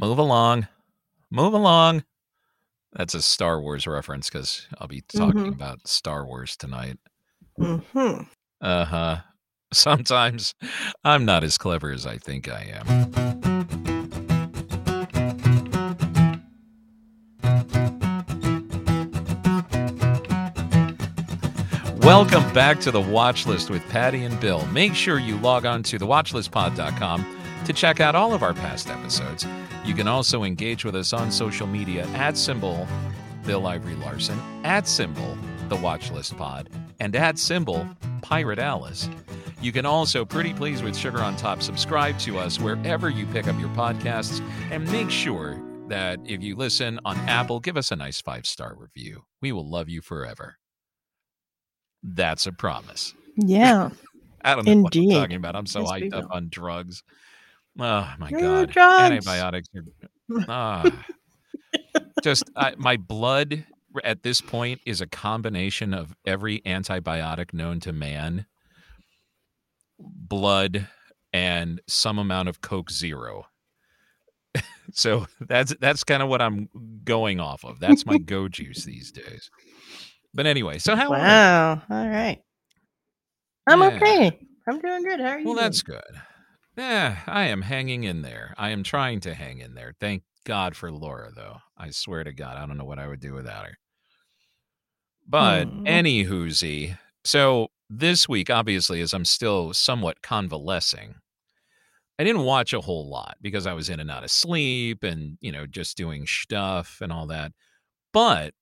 Move along. Move along. That's a Star Wars reference because I'll be talking Mhm. about Star Wars tonight. Mhm. Uh huh. Sometimes I'm not as clever as I think I am. Welcome back to the Watch List with Pattie and Bill. Make sure you log on to thewatchlistpod.com to check out all of our past episodes. You can also engage with us on social media at symbol Bill Ivory Larson, at symbol The Watchlist Pod, and at symbol Pirate Alice. You can also, pretty please with sugar on top, subscribe to us wherever you pick up your podcasts, and make sure that if you listen on Apple, give us a nice five star review. We will love you forever. That's a promise. Yeah. I don't know what Indeed. I'm talking about. I'm so hyped up on drugs. Oh my god, antibiotics are ah. just I, my blood at this point is a combination of every antibiotic known to man, blood, and some amount of Coke Zero. so that's that's kind of what I'm going off of. That's my go juice these days. But anyway, so how are you? Wow. All right. I'm Yeah. okay. I'm doing good. How are you? Well, doing? that's good. Yeah, I am hanging in there. I am trying to hang in there. Thank God for Laura, though. I swear to God, I don't know what I would do without her. But Hmm. any whoozy. So this week, obviously, as I'm still somewhat convalescing, I didn't watch a whole lot because I was in and out of sleep and, you know, just doing stuff and all that. But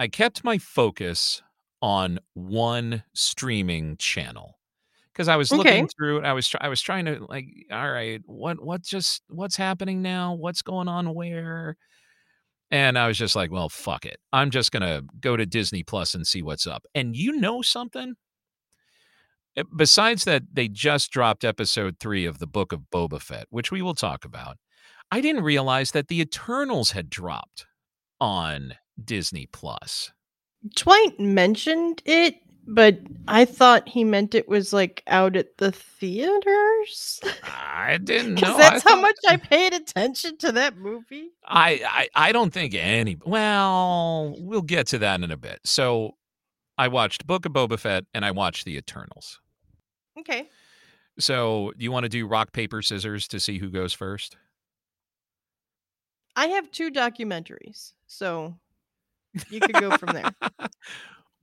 I kept my focus on one streaming channel because I was looking through it. I was try- I was trying to like, all right, what what just what's happening now? What's going on where? And I was just like, well, fuck it. I'm just gonna go to Disney Plus and see what's up. And you know something? Uh, Besides that, they just dropped episode three of the Book of Boba Fett, which we will talk about. I didn't realize that the Eternals had dropped on Disney Plus. Dwight mentioned it, but I thought he meant it was like out at the theaters. I didn't know. Because I that's how thought- much I paid attention to that movie. I, I I don't think any. Well, we'll get to that in a bit. So, I watched Book of Boba Fett and I watched The Eternals. Okay. So, you want to do rock paper scissors to see who goes first? I have two documentaries, so you could go from there.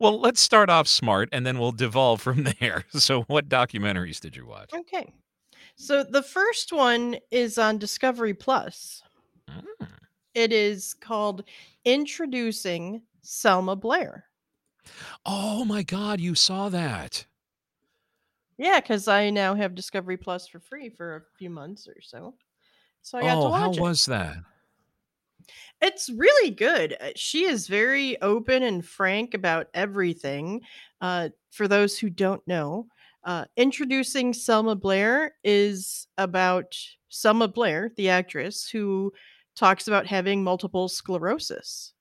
well, let's start off smart and then we'll devolve from there. So, what documentaries did you watch? Okay. So the first one is on Discovery Plus. Mm. It is called Introducing Selma Blair. Oh my God, you saw that. Yeah, because I now have Discovery Plus for free for a few months or so. So I got to oh, how watch it. was that? It's really good. Uh, She is very open and frank about everything. Uh, for those who don't know, uh, introducing Selma Blair is about Selma Blair, the actress, who talks about having multiple sclerosis.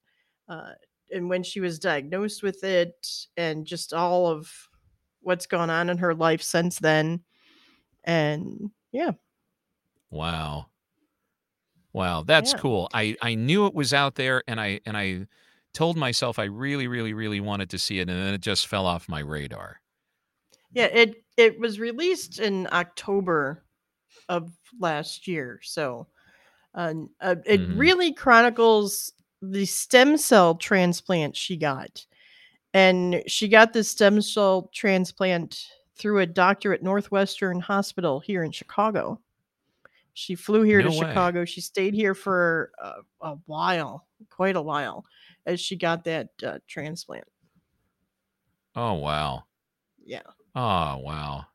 Uh, and when she was diagnosed with it, and just all of what's gone on in her life since then. And yeah, Wow. Wow, that's Yeah. cool. I I knew it was out there and I and I told myself I really really really wanted to see it and then it just fell off my radar. Yeah, it it was released in October of last year, so uh, uh, it Mhm. really chronicles the stem cell transplant she got, and she got this stem cell transplant through a doctor at Northwestern Hospital here in Chicago. She flew here No to way. Chicago. She stayed here for a, a while, quite a while, as she got that uh, transplant. Oh wow. Yeah. Oh wow.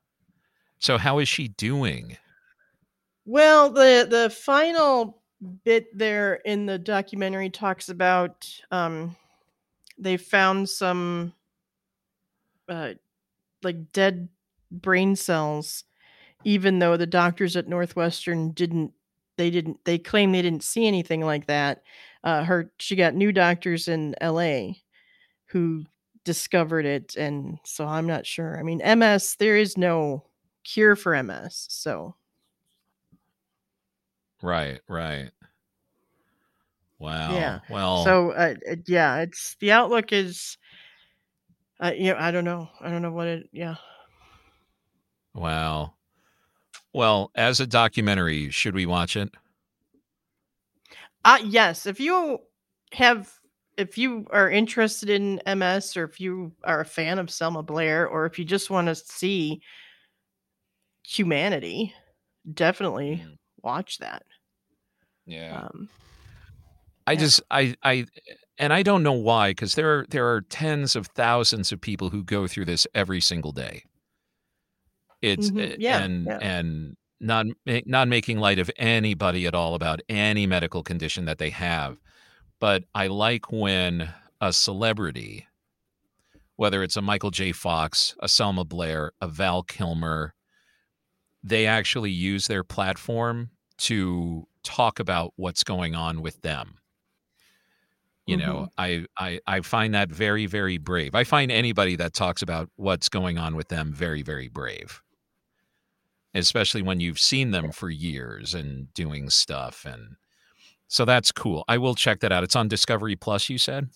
So how is she doing? Well, the the final bit there in the documentary talks about um they found some uh like dead brain cells even though the doctors at Northwestern didn't they didn't they claim they didn't see anything like that. Uh her she got new doctors in LA who discovered it and so I'm not sure. I mean MS there is no cure for MS. So Right, right. Wow. Yeah. Well, So uh, uh, yeah, it's the outlook is uh, you know, I don't know. I don't know what it yeah. wow. Well, as a documentary, should we watch it? Uh yes, if you have if you are interested in MS or if you are a fan of Selma Blair or if you just want to see humanity, definitely Mm. watch that. Yeah. Um I yeah. just I I and I don't know why cuz there are there are tens of thousands of people who go through this every single day. It's mhm, eh, yeah, and yeah. and not not making light of anybody at all about any medical condition that they have. But I like when a celebrity, whether it's a Michael J. Fox, a Selma Blair, a Val Kilmer, they actually use their platform to talk about what's going on with them. You know, Mhm. I, I I find that very very brave. I find anybody that talks about what's going on with them very very brave. Especially when you've seen them for years and doing stuff and so that's cool. I will check that out. It's on Discovery Plus, you said?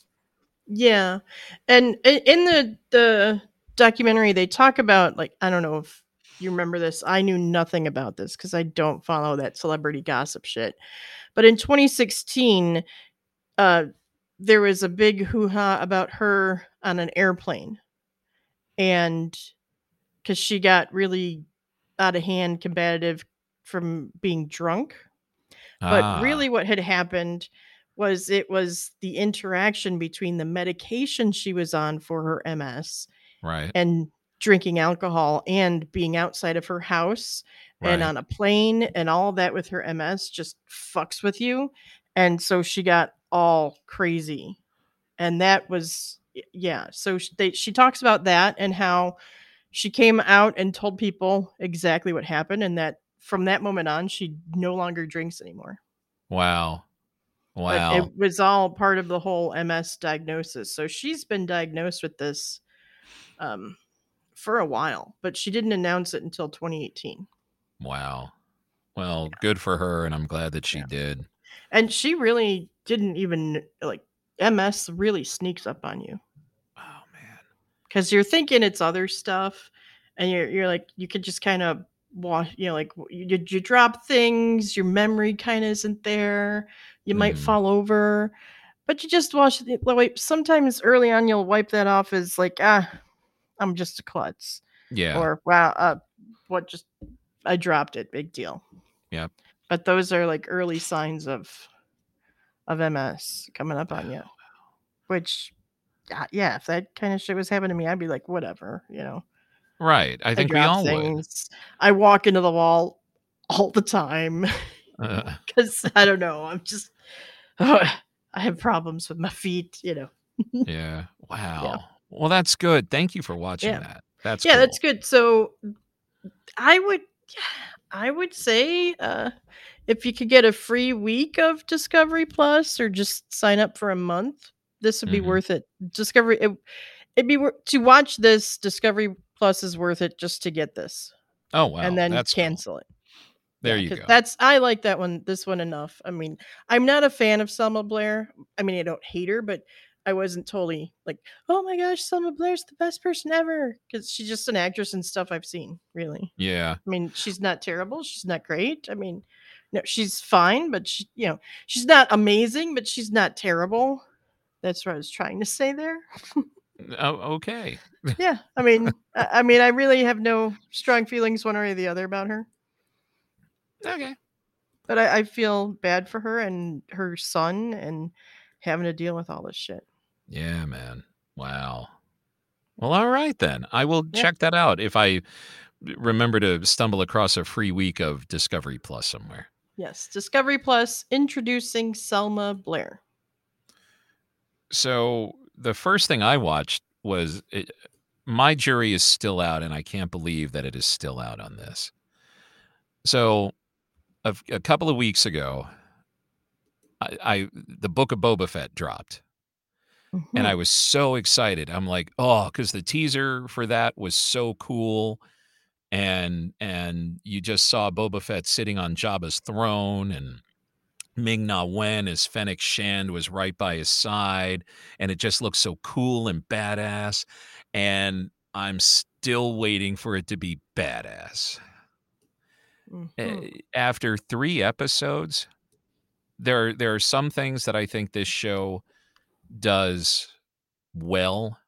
Yeah. And in the the documentary they talk about like I don't know if you remember this. I knew nothing about this cuz I don't follow that celebrity gossip shit. But in 2016, uh there was a big hoo-ha about her on an airplane and cuz she got really out of hand combative from being drunk. But Ah, really what had happened was it was the interaction between the medication she was on for her MS right, and drinking alcohol and being outside of her house and on a plane and all that with her MS just fucks with you. And so she got all crazy. And that was yeah, so they, she talks about that and how she came out and told people exactly what happened and that from that moment on she no longer drinks anymore. Wow. But Wow. it was all part of the whole MS diagnosis. So she's been diagnosed with this um, for a while, but she didn't announce it until 2018. Wow. Well, good for her and I'm glad that she Yeah. did. And she really didn't even like MS really sneaks up on you. Because you're thinking it's other stuff, and you're you're like you could just kind of wash, you know, like you, you drop things, your memory kind of isn't there, you might Mhm. fall over, but you just wash the Like sometimes early on, you'll wipe that off as like ah, I'm just a klutz, Yeah. or wow, uh, what just I dropped it, big deal. yeah But those are like early signs of of MS coming up on you, which. Uh, Yeah, if that kind of shit was happening to me, I'd be like, whatever, you know. Right. I I think we drop all would. I walk into the wall all the time Uh, because I don't know. I'm just I have problems with my feet, you know. yeah. Wow. Well, that's good. Thank you for watching Yeah. that. That's yeah, cool. that's good. So I would I would say uh if you could get a free week of Discovery Plus or just sign up for a month, this would be Mhm. worth it. Discovery it, it'd be wor- to watch this Discovery Plus is worth it just to get this Oh wow. and then that's cool. cancel it. There Yeah, you go. That's I like that one. This one enough. I mean, I'm not a fan of Selma Blair. I mean, I don't hate her, but I wasn't totally like, oh my gosh, Selma Blair's the best person ever because she's just an actress and stuff I've seen. Really, yeah. I mean, she's not terrible. She's not great. I mean, no, she's fine, but she, you know, she's not amazing, but she's not terrible. That's what I was trying to say there. Oh, okay. Yeah, I mean, I, mean, I really have no strong feelings one way or the other about her. Okay. But I, I feel bad for her and her son and having to deal with all this shit. Yeah, man. Wow. Well, all right then. I will Yeah. check that out if I remember to stumble across a free week of Discovery Plus somewhere. Yes, Discovery Plus introducing Selma Blair. So the first thing I watched was it, my jury is still out, and I can't believe that it is still out on this. So a, a couple of weeks ago, I, I the book of Boba Fett dropped, and I Mhm. was so excited. I'm like, oh, because the teaser for that was so cool. and and you just saw Boba Fett sitting on Jabba's throne and Ming Na Wen as Fennec Shand was right by his side, and it just looks so cool and badass. And I'm still waiting for it to be badass. Mhm. After three episodes, there there are some things that I think this show does well.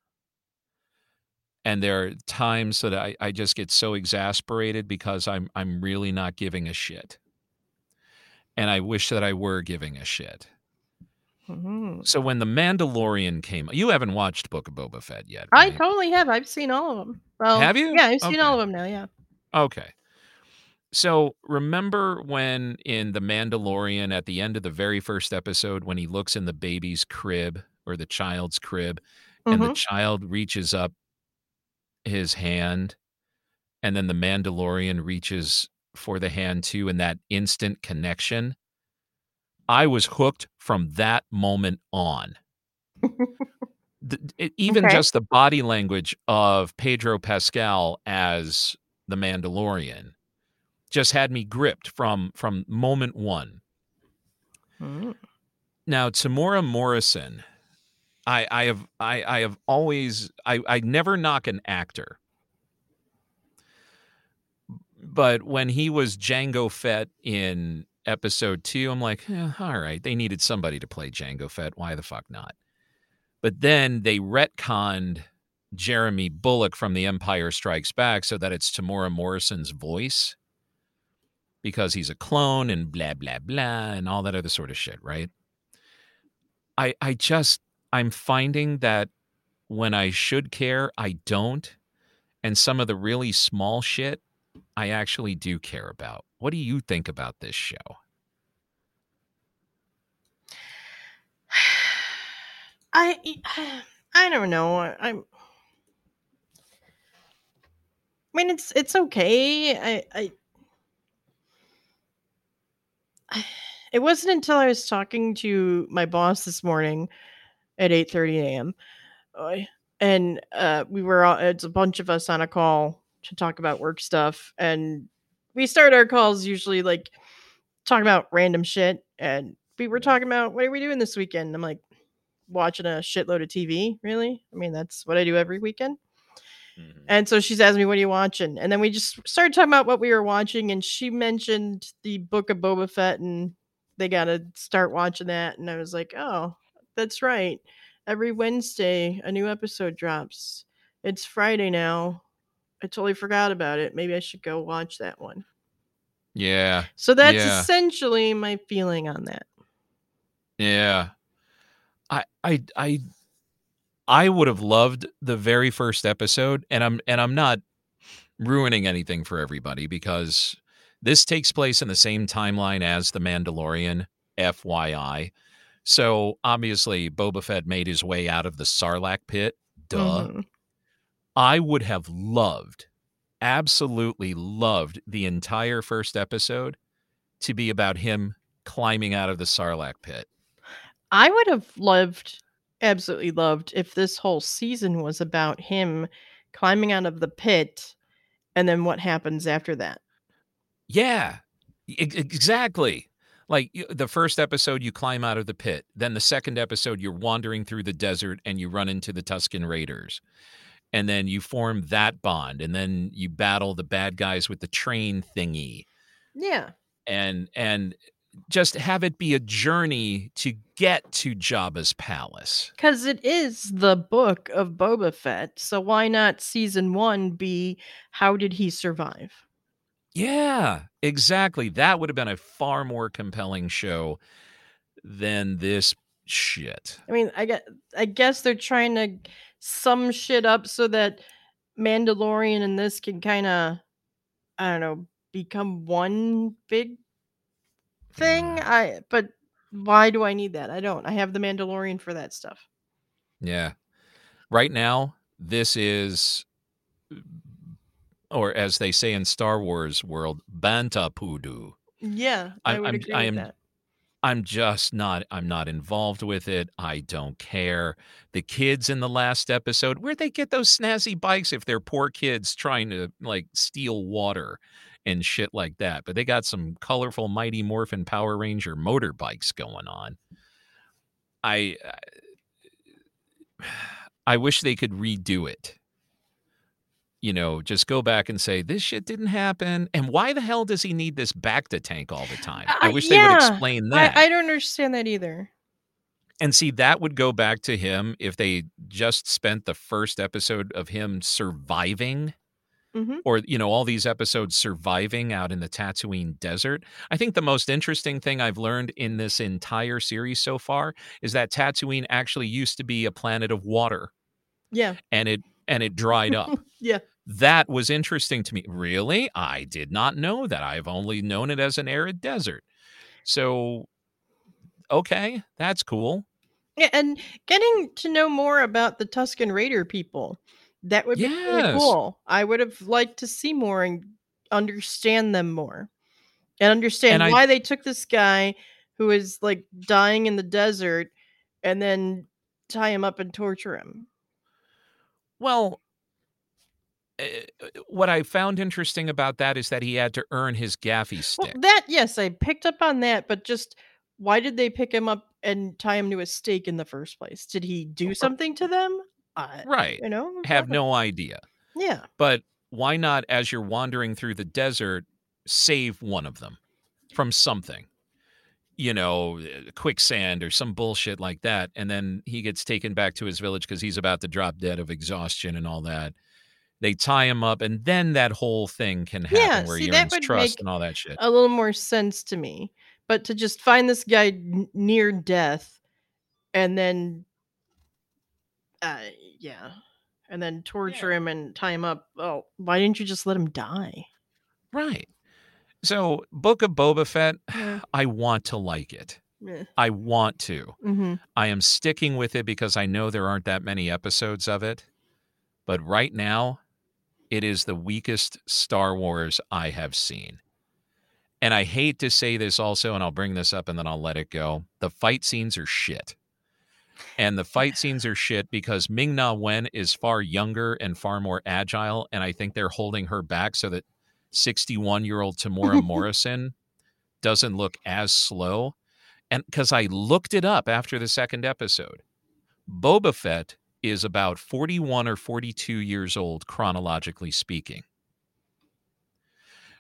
And there are times that I, I just get so exasperated because I'm I'm really not giving a shit. And I wish that I were giving a shit. Mhm. So when the Mandalorian came, you haven't watched Book of Boba Fett yet, I totally have. I've seen all of them. Well, Have you? Yeah, I've seen all of them now. Yeah. Okay. So remember when in The Mandalorian at the end of the very first episode when he looks in the baby's crib or the child's crib and the Mhm. child reaches up his hand and then the Mandalorian reaches for the hand too and that instant connection I was hooked from that moment on. The, it, even Okay. just the body language of Pedro Pascal as the Mandalorian just had me gripped from from moment one. Mhm. Now, Temuera Morrison, I, I have I, I have always I, I never knock an actor. But when he was Jango Fett in episode two, I'm like, eh, all right, they needed somebody to play Jango Fett. Why the fuck not? But then they retconned Jeremy Bulloch from The Empire Strikes Back so that it's Temuera Morrison's voice because he's a clone and blah blah blah and all that other sort of shit, right? I I just I'm finding that when I should care, I don't. And some of the really small shit I actually do care about. What do you think about this show? I I don't know. I'm. I mean, it's it's okay. I I. It wasn't until I was talking to my boss this morning at 8:30 a.m. uh, and uh, we were all, it's a bunch of us on a call to talk about work stuff and we start our calls usually like talking about random shit and we were mm. talking about what are we doing this weekend? I'm like watching a shitload of tv really? I mean that's what i do every weekend. Mm-hmm. And so she's asking me what are you watching? And then we just started talking about what we were watching and she mentioned the book of boba fett and they gotta start watching that and i was like oh that's right. Every wednesday a new episode drops. It's friday now i totally forgot about it maybe i should go watch that one Yeah. so that's Yeah. essentially my feeling on that Yeah. I I I I would have loved the very first episode and I'm and I'm not ruining anything for everybody because this takes place in the same timeline as The Mandalorian, FYI. So obviously Boba Fett made his way out of the Sarlacc pit. Duh. Mhm. I would have loved, absolutely loved the entire first episode to be about him climbing out of the Sarlacc pit. I would have loved, absolutely loved, if this whole season was about him climbing out of the pit and then what happens after that. Yeah, exactly. Like the first episode, you climb out of the pit. Then the second episode, you're wandering through the desert and you run into the Tusken Raiders. And then you form that bond. And then you battle the bad guys with the train thingy. Yeah. And, and, just have it be a journey to get to Jabba's palace. Because it is the book of Boba Fett. So why not season one be how did he survive? Yeah, exactly. That would have been a far more compelling show than this shit. I mean, I get I guess they're trying to sum shit up so that Mandalorian and this can kind of I don't know, become one big thing. Mm. I but why do I need that? I don't. I have the Mandalorian for that stuff. Yeah. Right now, this is, or as they say in Star Wars world, Bantha Poodoo. Yeah, I I'm- would I'm- agree I with am- that. I'm just not I'm not involved with it. I don't care. The kids in the last episode, where'd they get those snazzy bikes if they're poor kids trying to like steal water and shit like that? But they got some colorful Mighty Morphin Power Ranger motorbikes going on. I I wish they could redo it. You know, just go back and say this shit didn't happen. And why the hell does he need this bacta tank all the time? I Uh, wish they would explain that. I, I don't understand that either. And see, that would go back to him if they just spent the first episode of him surviving, hmm or, you know, all these episodes surviving out in the Tatooine desert. I think the most interesting thing I've learned in this entire series so far is that Tatooine actually used to be a planet of water Yeah, and it and it dried up. yeah. That was interesting to me. Really? I did not know that. I've only known it as an arid desert. So, okay, that's cool. Yeah, and getting to know more about the Tusken Raider people. That would be really cool. I would have liked to see more and understand them more. And understand And I why they took this guy who is like dying in the desert and then tie him up and torture him. well, what I found interesting about that is that he had to earn his gaffi Well, stick. that yes, I picked up on that, but just why did they pick him up and tie him to a stake in the first place? Did he do something to them? I, Right. you know, Have no idea. yeah. But why not, as you're wandering through the desert, save one of them from something? You know, uh, quicksand or some bullshit like that. And then he gets taken back to his village because he's about to drop dead of exhaustion and all that. They tie him up, and then that whole thing can happen Yeah, where see, he that earns would trust and all that shit. a little more sense to me. But to just find this guy n- near death and then, uh, yeah, and then torture him and tie him up. Oh, why didn't you just let him die? Right. So, Book of Boba Fett, Yeah. I want to like it. Yeah. I want to. hmm I am sticking with it because I know there aren't that many episodes of it. But right now, it is the weakest Star Wars I have seen. And I hate to say this also, and I'll bring this up and then I'll let it go. The fight scenes are shit. And the fight scenes are shit because Ming Na Wen is far younger and far more agile. And I think they're holding her back so that 61 year old Temuera Morrison doesn't look as slow. And because I looked it up after the second episode, Boba Fett is about 41 or 42 years old, chronologically speaking.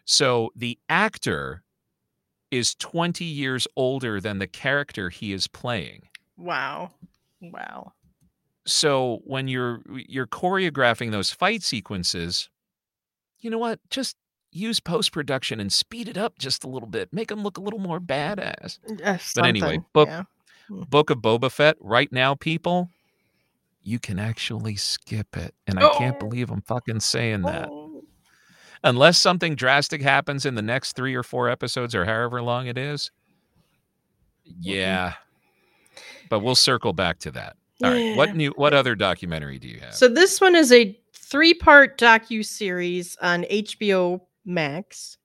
So the actor is 20 years older than the character he is playing. Wow. Wow. So when you're you're choreographing those fight sequences, you know what? Just use post production and speed it up just a little bit. Make them look a little more badass. Uh, But anyway, book yeah. Book of Boba Fett right now, people, you can actually skip it, and I can't believe I'm fucking saying that. Oh. Unless something drastic happens in the next three or four episodes, or however long it is. Mm-hmm. Yeah, but we'll circle back to that. All right. What new? What other documentary do you have? So this one is a three-part docu series on HBO Max.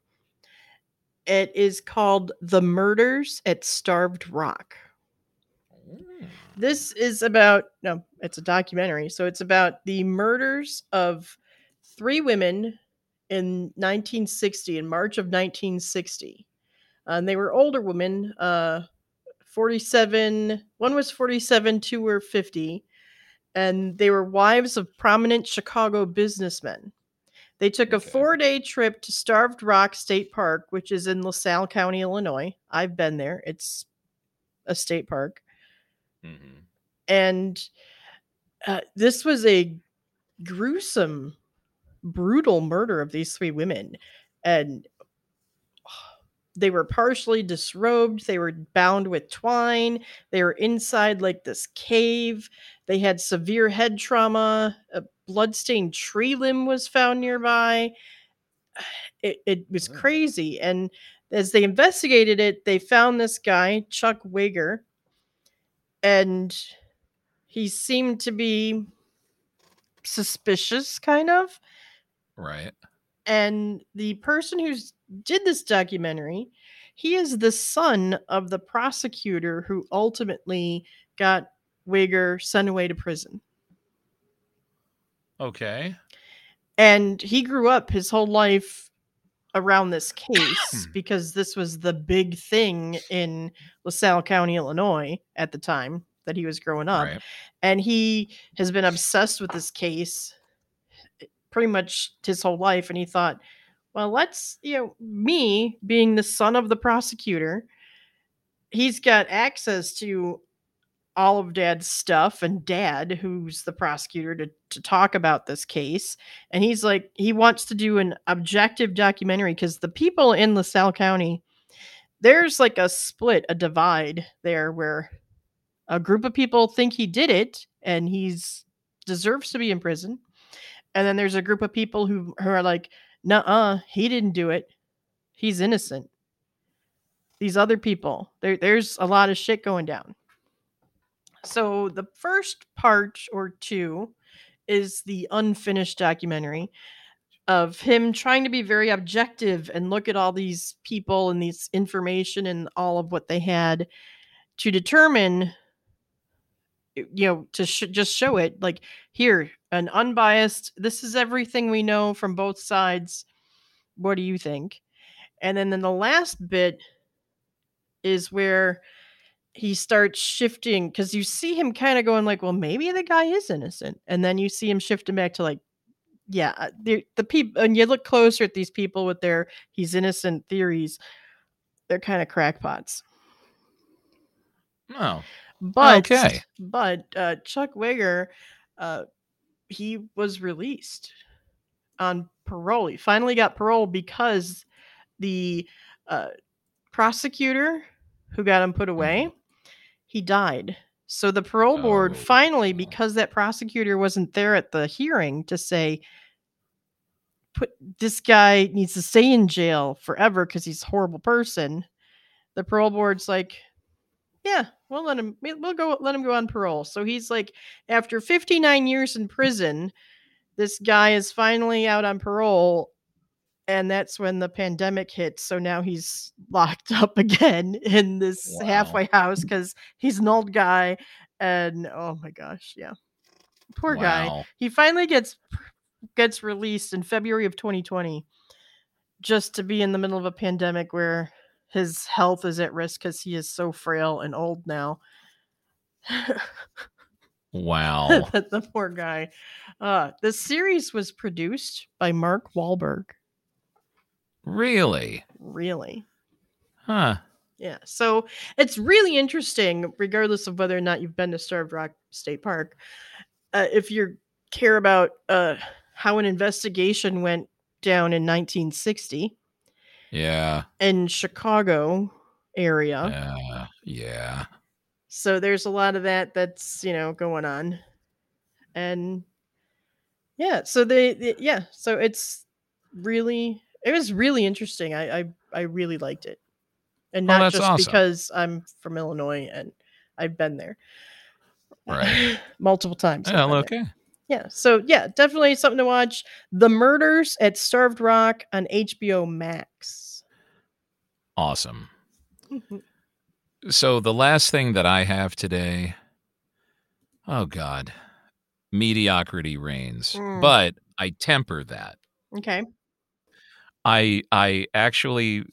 It is called The Murders at Starved Rock. Mm. This is about no, it's a documentary. So it's about the murders of three women in 1960 in March of 1960. and they were older women, uh 47, one was 47, two were 50, and they were wives of prominent Chicago businessmen. They took a four day trip to Starved Rock State Park, which is in LaSalle County, Illinois. I've been there. It's a state park. Mhm. And uh, this was a gruesome, brutal murder of these three women. And they were partially disrobed. They were bound with twine. They were inside like this cave. They had severe head trauma. A bloodstained tree limb was found nearby. It, it was crazy. And as they investigated it, they found this guy, Chuck Weger, and he seemed to be suspicious, kind of Right. and the person who did this documentary He is the son of the prosecutor who ultimately got Weger sent away to prison. Okay. And he grew up his whole life around this case because this was the big thing in LaSalle County, Illinois at the time that he was growing up. Right. And he has been obsessed with this case eh, pretty much his whole life. And he thought, well, let's, you know, me being the son of the prosecutor, he's got access to all of dad's stuff and dad who's the prosecutor to, to talk about this case. And he's like he wants to do an objective documentary because the people in lasalle county there's like a split a divide there where a group of people think he did it and he's deserves to be in prison. And then there's a group of people who, who are like nah he didn't do it. He's innocent. These other people there, there's a lot of shit going down so the first part or two is the unfinished documentary of him trying to be very objective and look at all these people and these information and all of what they had to determine you know to sh- just show it like here an unbiased this is everything we know from both sides. What do you think? And then, then the last bit is where he starts shifting because you see him kind of going like, well, maybe the guy is innocent, and then you see him shifting back to like, yeah, uh, the the people, and you look closer at these people with their he's innocent theories, they're kind of crackpots. Oh. But Okay. but uh, Chuck Weger, uh, he was released on parole. He finally got parole because the uh, prosecutor who got him put away, he died. So the parole board Oh. finally, because that prosecutor wasn't there at the hearing to say, put this guy needs to stay in jail forever because he's a horrible person. The parole board's like, yeah, we'll let him. we- We'll go. Let him go on parole. So he's like, after 59 years in prison, this guy is finally out on parole, and that's when the pandemic hits. So now he's locked up again in this Wow. halfway house because he's an old guy, and oh my gosh, yeah, poor guy. He finally gets gets released in February of 2020, just to be in the middle of a pandemic where his health is at risk because he is so frail and old now. Wow. the poor guy. Uh, the series was produced by Mark Wahlberg. Really? Really, Huh. yeah. So it's really interesting, regardless of whether or not you've been to Starved Rock State Park. Uh, if you care about uh, how an investigation went down in 1960 Yeah. in Chicago area. Yeah. Yeah. So there's a lot of that that's, you know, going on. And yeah, so they, they- yeah, so it's really it was really interesting. I I, I really liked it. And Well, not that's just awesome. because I'm from Illinois and I've been there. Right. Multiple times. Yeah, been there. okay. Yeah. So yeah, definitely something to watch. The Murders at Starved Rock on HBO Max. Awesome. Mhm. So the last thing that I have today, oh God, mediocrity reigns. Mm. But I temper that. Okay. I I actually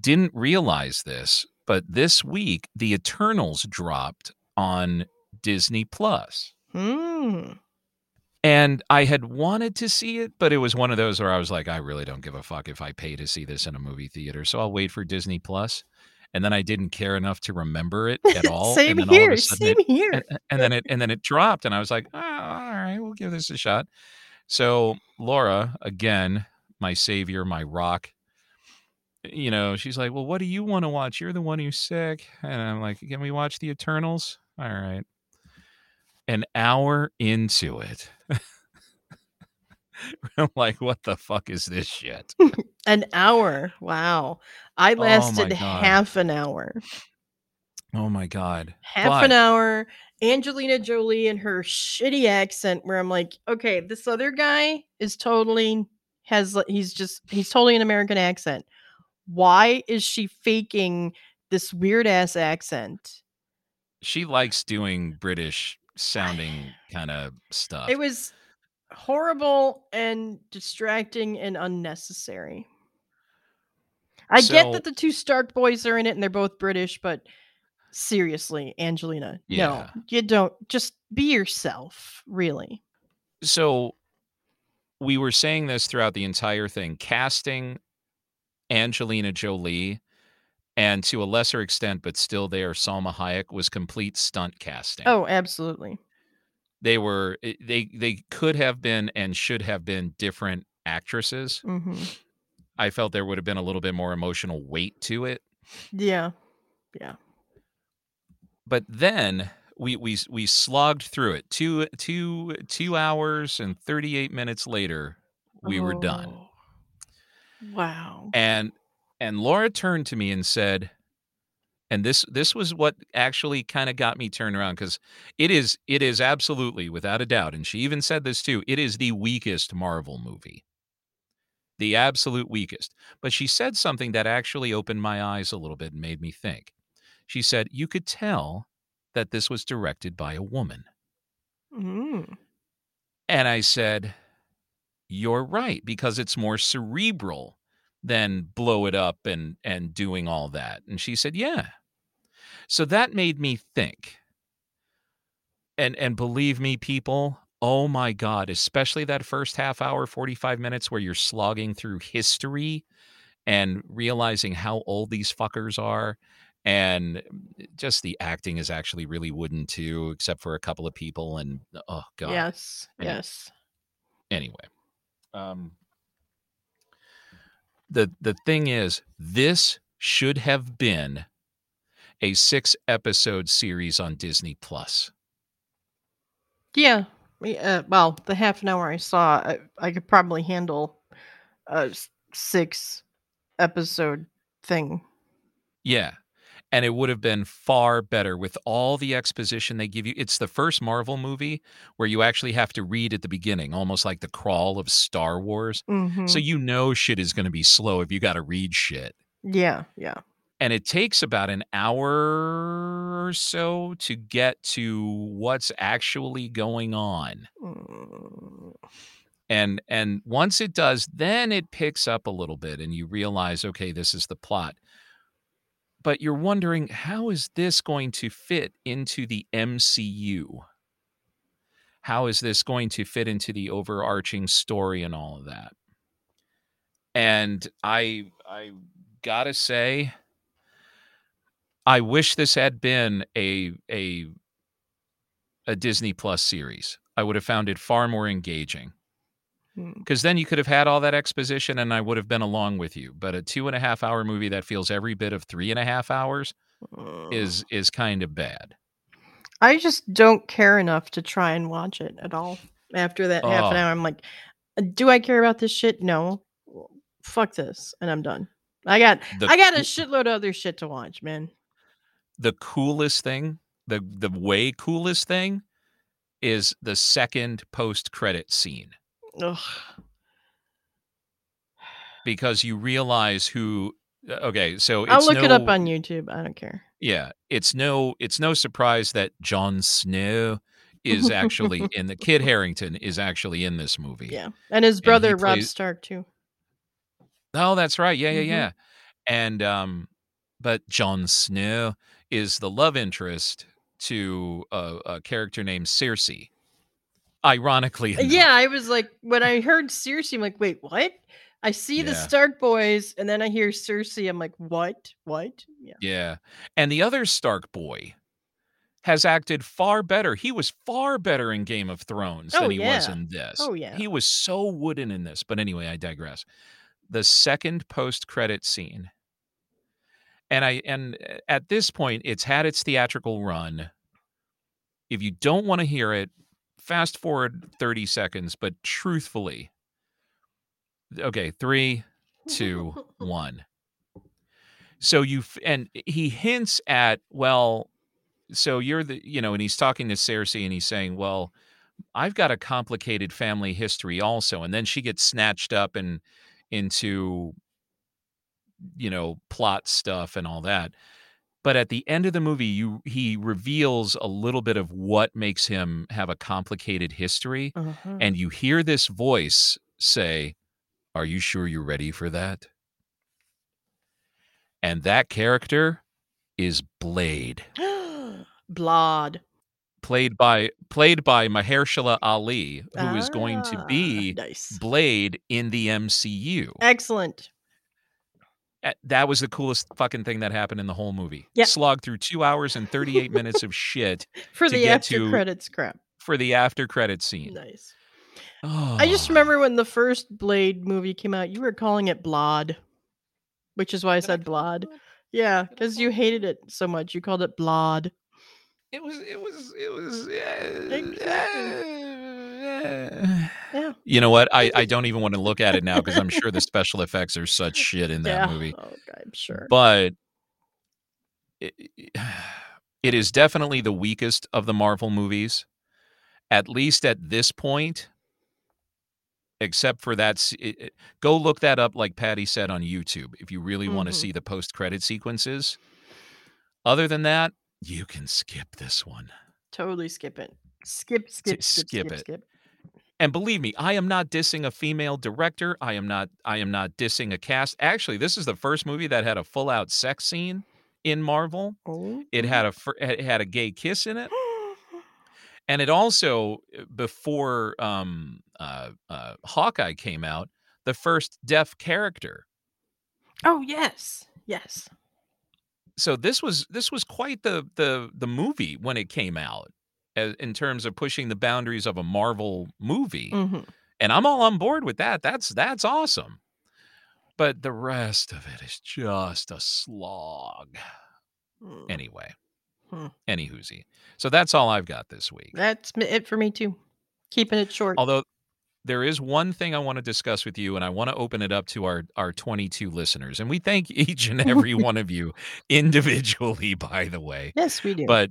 didn't realize this, but this week the Eternals dropped on Disney Plus. Hmm. And I had wanted to see it, but it was one of those where I was like, I really don't give a fuck if I pay to see this in a movie theater. So I'll wait for Disney Plus. And then I didn't care enough to remember it at all. Same and then here. of a sudden Same it, here. and, and then it and then it dropped and I was like, oh, all right, we'll give this a shot. So Laura, again, my savior, my rock, you know, she's like, Well, what do you want to watch? You're the one who's sick. And I'm like, Can we watch the Eternals? All right. An hour into it. I'm like, what the fuck is this shit? An hour. Wow. I Oh lasted God. half an hour. Oh my god. Half an hour. Angelina Jolie and her shitty accent, where I'm like, okay, this other guy is totally has he's just he's totally an American accent. why is she faking this weird ass accent? She likes doing British sounding kind of stuff. It was horrible and distracting and unnecessary. I get that the two Stark boys are in it and they're both British, but seriously, Angelina, Yeah. no, you don't. Just be yourself, really. so we were saying this throughout the entire thing casting Angelina Jolie and to a lesser extent but still there Salma Hayek was complete stunt casting. Oh, absolutely. They were they they could have been and should have been different actresses. hmm I felt there would have been a little bit more emotional weight to it. Yeah, yeah. But then we we we slogged through it. Two two two hours and 38 minutes later we were done. Oh. Wow. and and Laura turned to me and said and this this was what actually kind of got me turned around cuz it is it is absolutely without a doubt and she even said this too it is the weakest Marvel movie the absolute weakest but she said something that actually opened my eyes a little bit and made me think she said you could tell that this was directed by a woman Mm. and I said, You're right, because it's more cerebral than blow it up and and doing all that. And she said, Yeah. So that made me think. And and believe me, people, oh my God, especially that first half hour, 45 minutes where you're slogging through history and realizing how old these fuckers are. And just the acting is actually really wooden too, except for a couple of people. And oh god, Yes. And- Yes. anyway um the the thing is this should have been a six episode series on disney plus Yeah. Uh, well, the half an hour I saw, I, I could probably handle a six episode thing. yeah and it would have been far better with all the exposition they give you it's the first marvel movie where you actually have to read at the beginning almost like the crawl of star wars hmm so you know shit is going to be slow if you got to read shit yeah. Yeah. and it takes about an hour or so to get to what's actually going on Mm. and and once it does then it picks up a little bit and you realize okay this is the plot but you're wondering how is this going to fit into the MCU how is this going to fit into the overarching story and all of that? And i i gotta say i wish this had been a a a disney plus series. I would have found it far more engaging. Because then you could have had all that exposition and i would have been along with you but a two and a half hour movie that feels every bit of three and a half hours is is kind of bad I just don't care enough to try and watch it at all. After that half an Oh. hour, I'm like, "Uh, do I care about this shit? No. Fuck this, and I'm done. I got the, I got a shitload of other shit to watch, man. the coolest thing the the way coolest thing is the second post credit scene Ugh. because you realize who uh, okay so it's I'll look it up on YouTube. I don't care. yeah it's no it's no surprise that Jon Snow is actually in the Kit Harington is actually in this movie Yeah, and his he brother Rob plays- Stark too. Oh, that's right. Yeah, yeah, Mhm. yeah. And um, but Jon Snow is the love interest to a, a character named Sersi. Ironically, enough. Yeah, I was like, when I heard Sersi, I'm like, wait, what? I see the Stark boys, and then I hear Sersi. I'm like, what? What? Yeah. yeah. And the other Stark boy has acted far better. He was far better in Game of Thrones Oh, than he was in this. Oh, yeah. He was so wooden in this. But anyway, I digress. The second post-credit scene. And I and uh, at this point it's had its theatrical run. If you don't want to hear it, fast forward 30 seconds, but truthfully. Okay, three, two, one. So you and he hints at well, so you're the you know, and he's talking to Sersi and he's saying, well, I've got a complicated family history also, and then she gets snatched up and into you know, plot stuff and all that. But at the end of the movie, you he reveals a little bit of what makes him have a complicated history, Uh-huh. and you hear this voice say, "Are you sure you're ready for that?" And that character is Blade, Blood. played by played by Mahershala Ali, who is going to Ah, be nice. Blade in the MCU. Excellent. Uh, That was the coolest fucking thing that happened in the whole movie. Yeah. Slogged through two hours and 38 minutes of shit For to the get after to- credits crap. for the after credit scene. Nice. Oh. I just remember when the first Blade movie came out, you were calling it Blood, which is why I said Blood. Yeah, because you hated it so much. You called it Blood. It was. It was. It was. Yeah. You know what? I, I don't even want to look at it now because I'm sure the special effects are such shit in that yeah. movie. Oh, I'm sure. But it, it is definitely the weakest of the Marvel movies, at least at this point. Except for that, it, it- go look that up, like Pattie said on YouTube, if you really want to mm-hmm. see the post-credit sequences. Other than that, you can skip this one. totally skip it. Skip, skip, skip, skip skip, it. skip. And believe me, I am not dissing a female director. I am not. I am not dissing a cast. Actually, this is the first movie that had a full-out sex scene in Marvel. Oh. It had a it had a gay kiss in it, and it also uh, before um, uh, uh, Hawkeye came out, the first deaf character. oh yes, yes. So this was this was quite the the the movie when it came out, in terms of pushing the boundaries of a Marvel movie. hmm and I'm all on board with that. That's that's awesome. But the rest of it is just a slog. Anyway, Hmm. any whoozy. So that's all I've got this week. That's it for me too. Keeping it short. Although there is one thing I want to discuss with you, and I want to open it up to our our 22 listeners, and we thank each and every one of you individually, by the way. yes, we do. But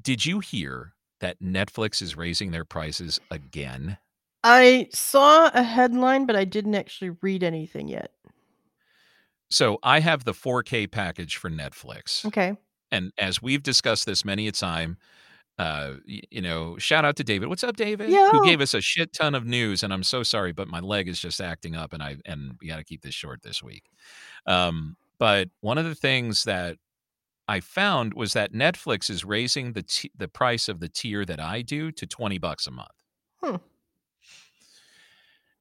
did you hear that Netflix is raising their prices again? I saw a headline, but I didn't actually read anything yet. So I have the 4K package for Netflix. Okay. And as we've discussed this many a time, uh, you know, shout out to David. What's up, David? Yo. Who gave us a shit ton of news. And I'm so sorry, but my leg is just acting up and I and we gotta keep this short this week. Um, but one of the things that I found was that Netflix is raising the t- the price of the tier that I do to 20 bucks a month. Hmm.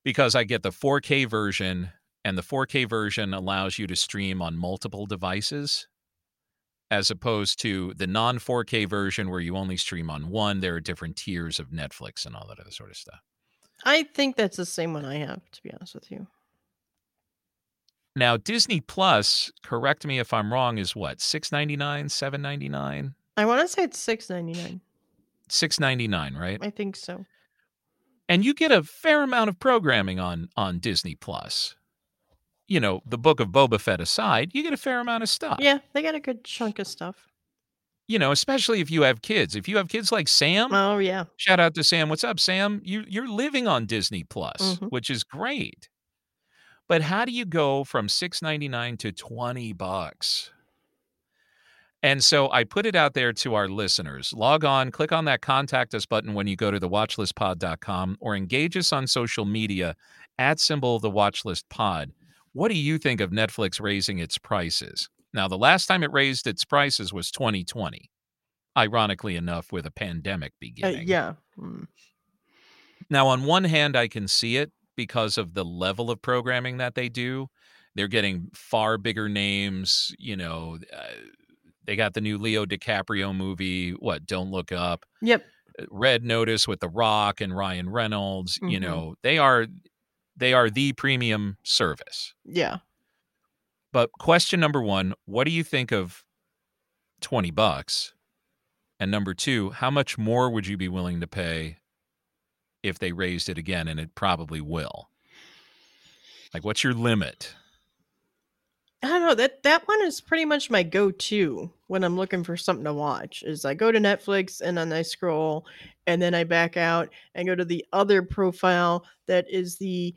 Because I get the 4K version and the 4K version allows you to stream on multiple devices as opposed to the non 4K version where you only stream on one. There are different tiers of Netflix and all that other sort of stuff. I think that's the same one I have, to be honest with you. Now, Disney Plus, correct me if I'm wrong, is what, six ninety nine, seven ninety nine? I want to say it's six ninety nine. Six ninety nine, right? I think so. And you get a fair amount of programming on on Disney Plus. You know, the book of Boba Fett aside, you get a fair amount of stuff. Yeah, they got a good chunk of stuff. You know, especially if you have kids. If you have kids like Sam, Oh yeah. Shout out to Sam. What's up, Sam? You you're living on Disney Plus, Mhm. which is great. But how do you go from six ninety nine to twenty bucks? And so I put it out there to our listeners. Log on, click on that contact us button when you go to the watchlistpod.com or engage us on social media at symbol the watchlist pod. What do you think of Netflix raising its prices? Now, the last time it raised its prices was 2020. Ironically enough, with a pandemic Uh, yeah. Mm. Now, on one hand, I can see it because of the level of programming that they do. They're getting far bigger names. You know, uh, they got the new Leo DiCaprio movie, what, Don't Look Up, Yep. uh, Red Notice with The Rock and Ryan Reynolds. You Mhm. know, they are they are the premium service. Yeah. But question number one, what do you think of 20 bucks? And number two, how much more would you be willing to pay if they raised it again? And it probably will. Like, what's your limit? I don't know that that one is pretty much my go-to when I'm looking for something to watch. Is I go to Netflix and then I scroll, and then I back out and go to the other profile that is the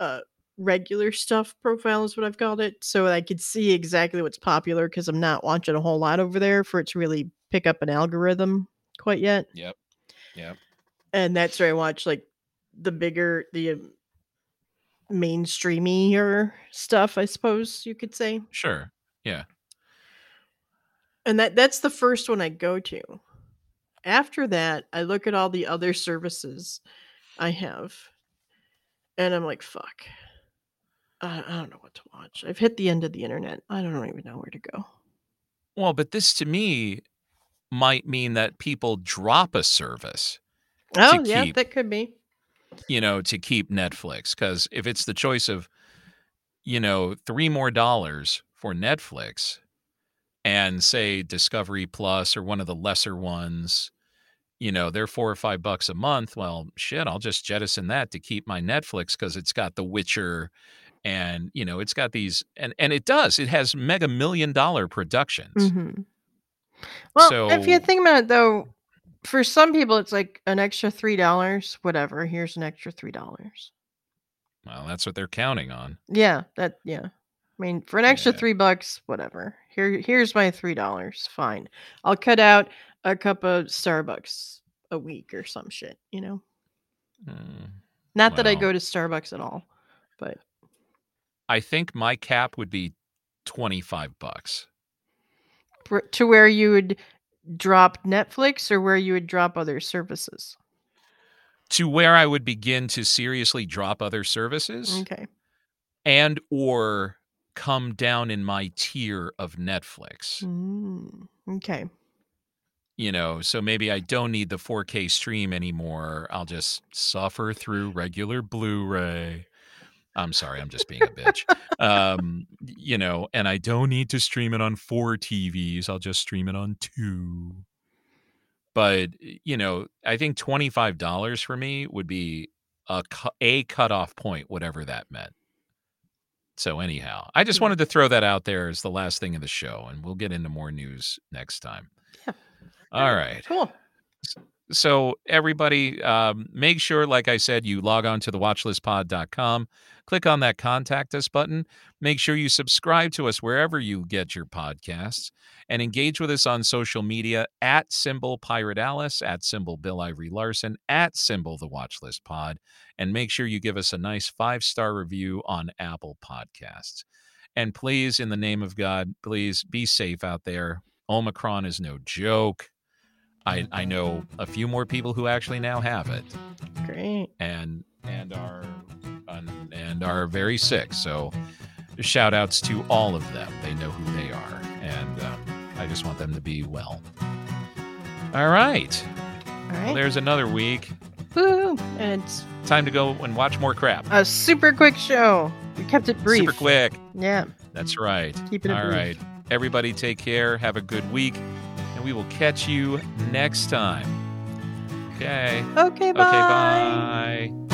uh, regular stuff profile is what I've called it, so I could see exactly what's popular because I'm not watching a whole lot over there for it to really pick up an algorithm quite yet. Yep. Yep. And that's where I watch like the bigger the um, mainstreamier stuff, I suppose you could say. Sure. Yeah. And that that's the first one I go to. After that, I look at all the other services I have, and I'm like, "Fuck, I, I don't know what to watch. I've hit the end of the internet. I don't even know where to go." Well, but this to me might mean that people drop a service, Oh, yeah, keep. that could be. you know, to keep Netflix. Because if it's the choice of, you know, three more dollars for Netflix and say Discovery Plus or one of the lesser ones, you know, they're four or five bucks a month. Well, shit, I'll just jettison that to keep my Netflix because it's got The Witcher and, you know, it's got these, and, and it does, it has mega million dollar productions. hmm Well, if you So- think about it, though, for some people, it's like an extra three dollars. Whatever. Here's an extra three dollars. Well, that's what they're counting on. Yeah, that yeah. I mean, for an extra Yeah. three bucks, whatever. Here, here's my three dollars. Fine. I'll cut out a cup of Starbucks a week or some shit. You know, Hmm. not that I go to Starbucks at all, but I think my cap would be 25 bucks. to where you would drop Netflix or where you would drop other services. to where I would begin to seriously drop other services Okay. and or come down in my tier of Netflix. Mm, okay. You know, so maybe I don't need the 4K stream anymore. I'll just suffer through regular Blu-ray. I'm sorry, I'm just being a bitch. Um, you know, and I don't need to stream it on four TVs. I'll just stream it on two. But you know, I think twenty five dollars for me would be a cu- a cutoff point, whatever that meant. So anyhow, I just Yeah. wanted to throw that out there as the last thing of the show, and we'll get into more news next time. Yeah. All right. Cool. So everybody, um, make sure, like I said, you log on to the watchlistpod.com, click on that contact us button. Make sure you subscribe to us wherever you get your podcasts and engage with us on social media at symbol pirate alice, at symbol Bill Ivory Larson, at symbol the watchlist pod. And make sure you give us a nice five star review on Apple Podcasts. And please, in the name of God, please be safe out there. Omicron is no joke. I, I know a few more people who actually now have it Great. and and are and, are very sick. So shout outs to all of them. They know who they are, and um, I just want them to be well. All right, All well, there's another week. Woo! And it's Time to go and watch more crap. a super quick show. We kept it brief. Super quick. Yeah. That's right. Keeping it All brief. right. Everybody take care. Have a good week. We will catch you next time. Okay. Okay. Bye. Okay, bye.